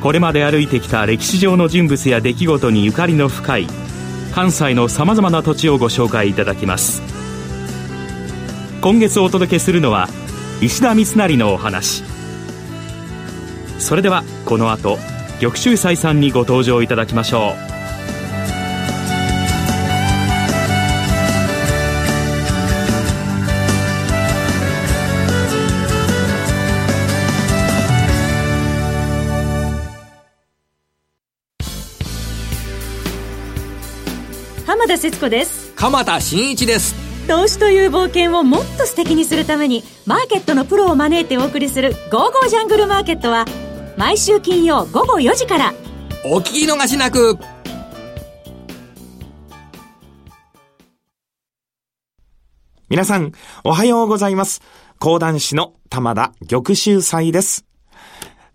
これまで歩いてきた歴史上の人物や出来事にゆかりの深い関西のさまざまな土地をご紹介いただきます。今月お届けするのは石田三成のお話。それではこの後玉州斎さんにご登場いただきましょう。浜田節子です鎌田新一です投資という冒険をもっと素敵にするためにマーケットのプロを招いてお送りする「ゴーゴージャングルマーケット」は毎週金曜午後4時からお聞き逃しなく皆さん、おはようございます。講談師の玉田玉秀祭です。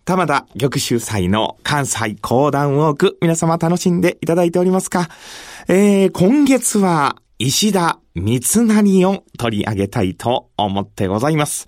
玉田玉秀祭の関西講談ウォーク、皆様楽しんでいただいておりますか？えー、今月は石田三成を取り上げたいと思ってございます。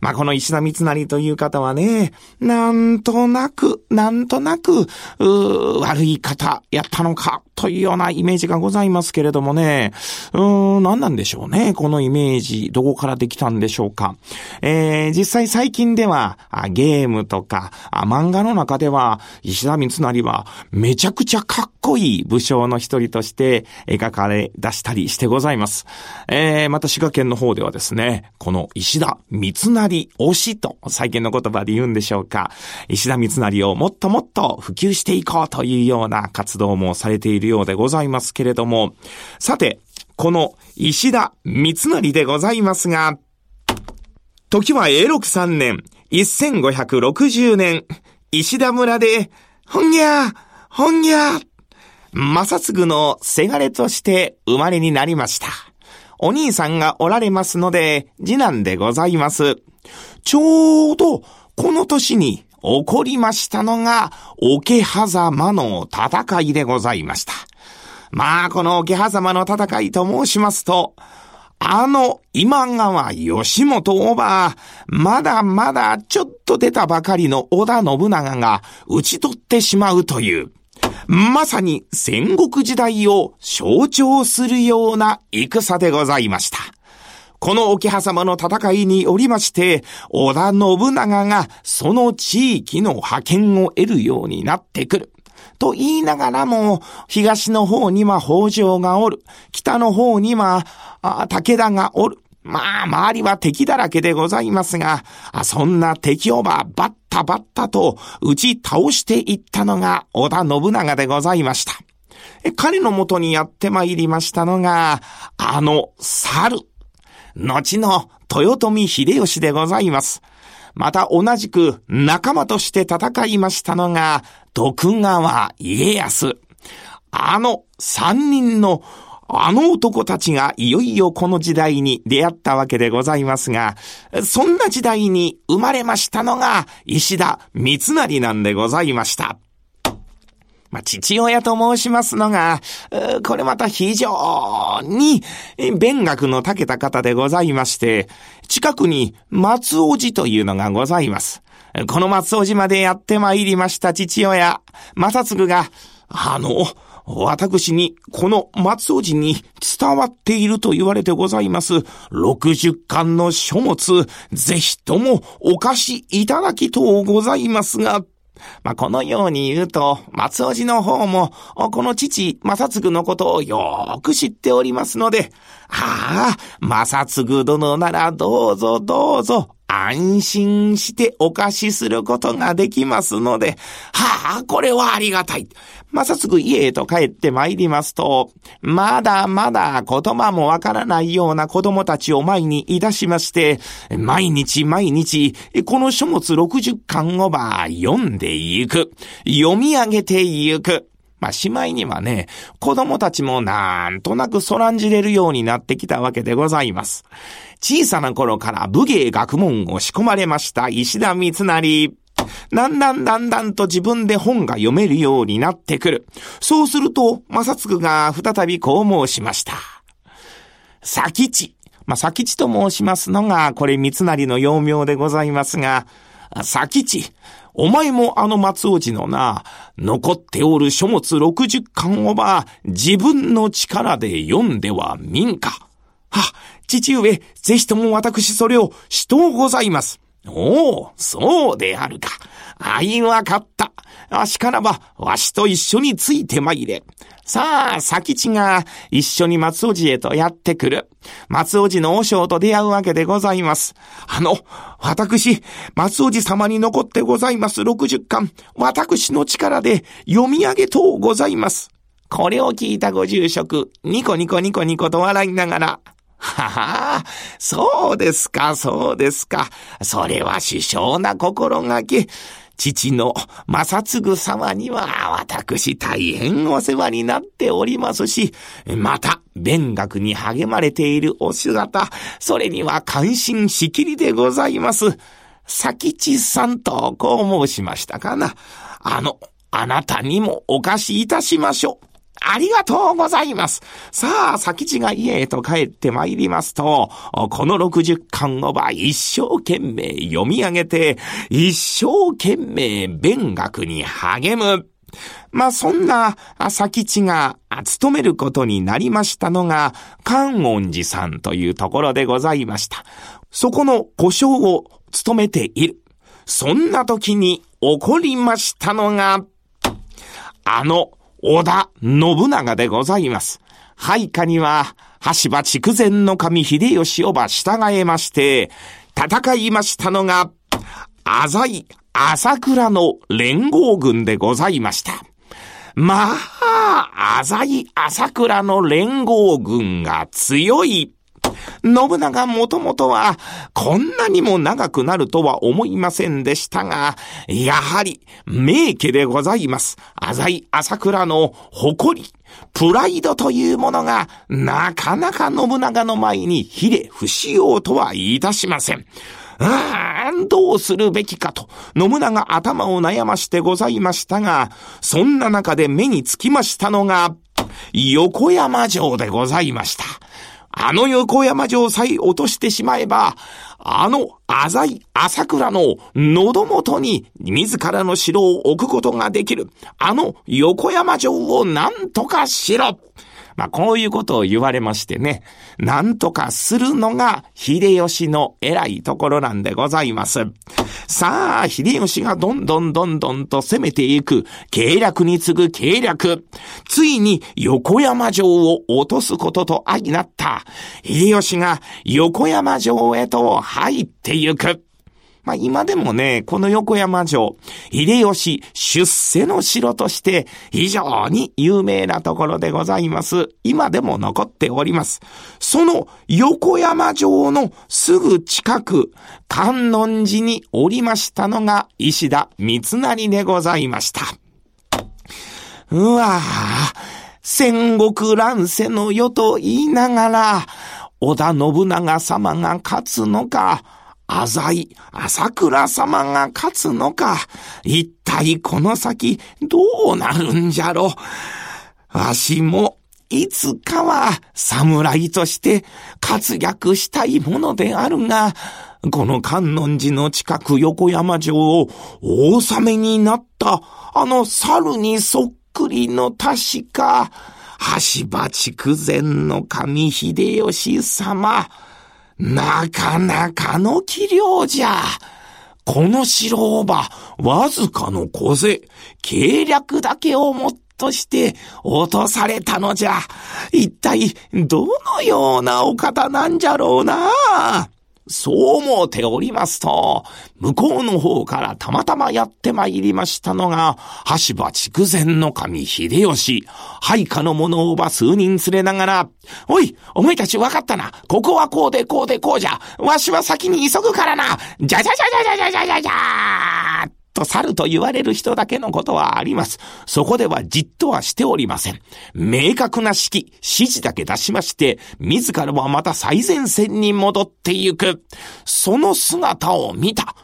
まあ、この石田三成という方はね、なんとなく、なんとなく、うー悪い方やったのか、というようなイメージがございますけれどもね、うーん、何なんでしょうね、このイメージ、どこからできたんでしょうか。えー、実際最近では、あゲームとかあ、漫画の中では、石田三成は、めちゃくちゃかっこいい武将の一人として描かれ出したりしてございます。えー、また滋賀県の方ではですね、この石田三成推しと最近の言葉で言うんでしょうか。石田三成をもっともっと普及していこうというような活動もされているようでございますけれども、さて、この石田三成でございますが、時は永禄3年、1560年、石田村で、ほんぎゃーほんぎゃー正継のせがれとして生まれになりました。お兄さんがおられますので、次男でございます。ちょうど、この年に起こりましたのが、桶狭間の戦いでございました。まあ、この桶狭間の戦いと申しますと、あの今川義元おば、まだまだちょっと出たばかりの織田信長が討ち取ってしまうという、まさに戦国時代を象徴するような戦でございました。この桶狭間の戦いにおりまして、織田信長がその地域の派遣を得るようになってくる。と言いながらも、東の方には北条がおる。北の方には、武田がおる。まあ、周りは敵だらけでございますが、そんな敵をばバッタバッタと打ち倒していったのが織田信長でございました。彼のもとにやってまいりましたのが、あの猿。後の豊臣秀吉でございます。また同じく仲間として戦いましたのが、徳川家康。あの三人のあの男たちがいよいよこの時代に出会ったわけでございますが、そんな時代に生まれましたのが石田三成なんでございました。まあ、父親と申しますのが、これまた非常に勉学の長けた方でございまして、近くに松尾寺というのがございます。この松尾寺までやって参りました父親、正嗣が、あの、私に、この松尾寺に伝わっていると言われてございます、60巻の書物、ぜひともお貸しいただきとうございますが、まあ、このように言うと、松尾寺の方も、この父、正嗣のことをよーく知っておりますので、ああ、正嗣殿ならどうぞどうぞ、安心してお貸しすることができますので、はあ、これはありがたい。まさすぐ家へと帰って参りますと、まだまだ言葉もわからないような子供たちを前にいたしまして、毎日毎日、この書物60巻をば読んでいく。読み上げていく。まあ、しまいにはね、子供たちもなんとなくそらんじれるようになってきたわけでございます。小さな頃から武芸学問を仕込まれました石田三成。だんだんだんだんと自分で本が読めるようになってくる。そうすると、正嗣が再びこう申しました。佐吉。まあ、佐吉と申しますのが、これ三成の幼名でございますが、佐吉。お前もあの松尾寺のな、残っておる書物60巻をば、自分の力で読んでは民家。は、父上、ぜひとも私それを死とうございます。おお、そうであるか。あいわかった。あしからば、わしと一緒についてまいれ。さあ、佐吉が一緒に松尾寺へとやってくる。松尾寺の和尚と出会うわけでございます。あの、私、松尾寺様に残ってございます60巻、私の力で読み上げとうございます。これを聞いたご住職、ニコニコニコニコと笑いながら、ははそうですか、そうですか。それは首相な心がけ。父の正嗣様には私大変お世話になっておりますし、また、勉学に励まれているお姿、それには感心しきりでございます。佐吉さんとこう申しましたかな。あの、あなたにもお貸しいたしましょう。ありがとうございます。さあ、先地が家へと帰って参りますと、この60巻をば一生懸命読み上げて、一生懸命勉学に励む。まあ、そんな、先地が勤めることになりましたのが、観音寺さんというところでございました。そこの故障を務めている。そんな時に起こりましたのが、あの、織田信長でございます。配下には、橋場筑前の神秀吉をば従えまして、戦いましたのが、浅井朝倉の連合軍でございました。まあ、浅井朝倉の連合軍が強い信長もともとは、こんなにも長くなるとは思いませんでしたが、やはり、名家でございます。浅井朝倉の誇り、プライドというものが、なかなか信長の前にひれ不しようとはいたしません。ああ、どうするべきかと、信長頭を悩ましてございましたが、そんな中で目につきましたのが、横山城でございました。あの横山城さえ落としてしまえば、あの浅井朝倉の喉元に自らの城を置くことができる。あの横山城を何とかしろ。まあ、こういうことを言われましてね、なんとかするのが秀吉の偉いところなんでございます。さあ、秀吉がどんどんどんどんと攻めていく、計略に次ぐ計略。ついに横山城を落とすことと相なった。秀吉が横山城へと入ってゆく。まあ今でもね、この横山城、秀吉出世の城として非常に有名なところでございます。今でも残っております。その横山城のすぐ近く、観音寺におりましたのが石田三成でございました。うわぁ、戦国乱世の世と言いながら、織田信長様が勝つのか、浅井朝倉様が勝つのか、一体この先どうなるんじゃろ。わしもいつかは侍として活躍したいものであるが、この観音寺の近く横山城を大雨になったあの猿にそっくりの確か、橋場筑前の神秀吉様、なかなかの器量じゃ。この白おば、わずかの小勢、計略だけをもっとして落とされたのじゃ。一体、どのようなお方なんじゃろうな。そう思うておりますと、向こうの方からたまたまやって参りましたのが、橋場筑前の神秀吉、配下の者をば数人連れながら、おい、お前たち分かったな。ここはこうでこうでこうじゃ。わしは先に急ぐからな。じゃじゃじゃじゃじゃじゃじゃじゃと猿と言われる人だけのことはあります。そこではじっとはしておりません。明確な指揮、指示だけ出しまして、自らはまた最前線に戻ってゆく。その姿を見た。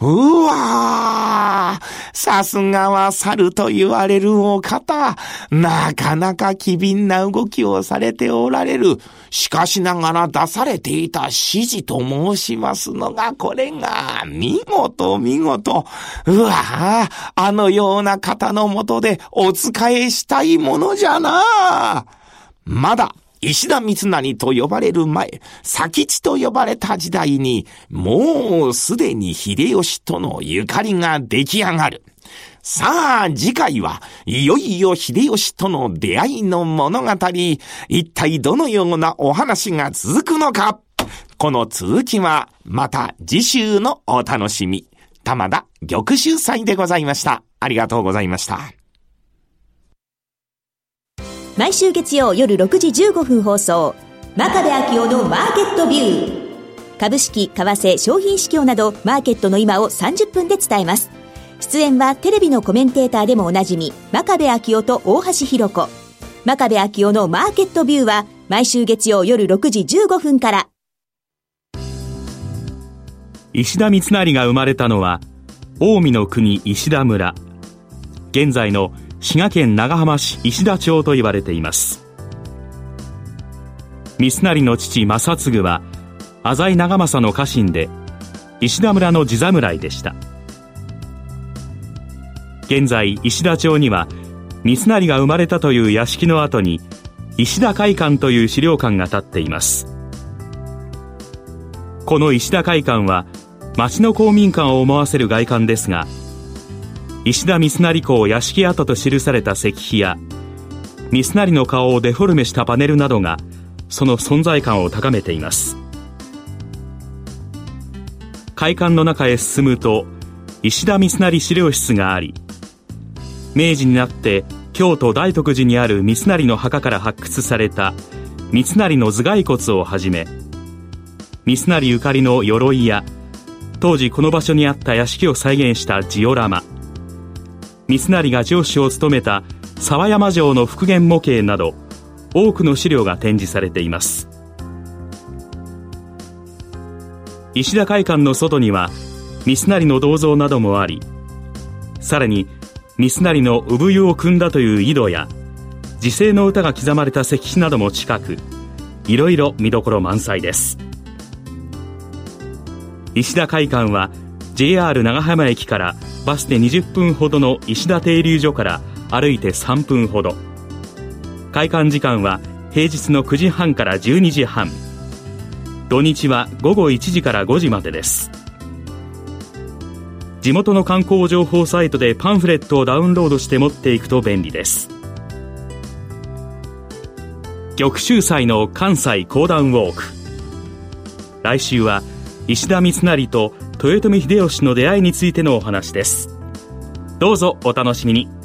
うわーさすがは猿と言われるお方。なかなか機敏な動きをされておられる。しかしながら出されていた指示と申しますのが、これが、見事見事。うわーあのような方のもとでお仕えしたいものじゃな。まだ、石田三成と呼ばれる前、佐吉と呼ばれた時代に、もうすでに秀吉とのゆかりが出来上がる。さあ、次回はいよいよ秀吉との出会いの物語。一体どのようなお話が続くのか？この続きは、また次週のお楽しみ。玉田玉秀祭でございました。ありがとうございました。毎週月曜夜6時15分放送真壁昭夫のマーケットビュー。株式、為替、商品市況などマーケットの今を30分で伝えます。出演はテレビのコメンテーターでもおなじみ真壁昭夫と大橋弘子。真壁昭夫のマーケットビューは毎週月曜夜6時15分から。石田三成が生まれたのは近江の国石田村。現在の滋賀県長浜市石田町と言われています。三成の父正次は浅井長政の家臣で石田村の地侍でした。現在石田町には三成が生まれたという屋敷の後に石田会館という資料館が建っています。この石田会館は町の公民館を思わせる外観ですが石田三成公屋敷跡と記された石碑や三成の顔をデフォルメしたパネルなどがその存在感を高めています。会館の中へ進むと石田三成資料室があり明治になって京都大徳寺にある三成の墓から発掘された三成の頭蓋骨をはじめ三成ゆかりの鎧や当時この場所にあった屋敷を再現したジオラマ三成が城主を務めた沢山城の復元模型など多くの資料が展示されています。石田会館の外には三成の銅像などもありさらに三成の産湯を汲んだという井戸や時世の歌が刻まれた石碑なども近くいろいろ見どころ満載です。石田会館は JR 長浜駅からバスで20分ほどの石田停留所から歩いて3分ほど。開館時間は平日の9時半から12時半。土日は午後1時から5時までです。地元の観光情報サイトでパンフレットをダウンロードして持っていくと便利です。玉州祭の関西講談ウォーク。来週は石田三成と豊臣秀吉の出会いについてのお話です。どうぞお楽しみに。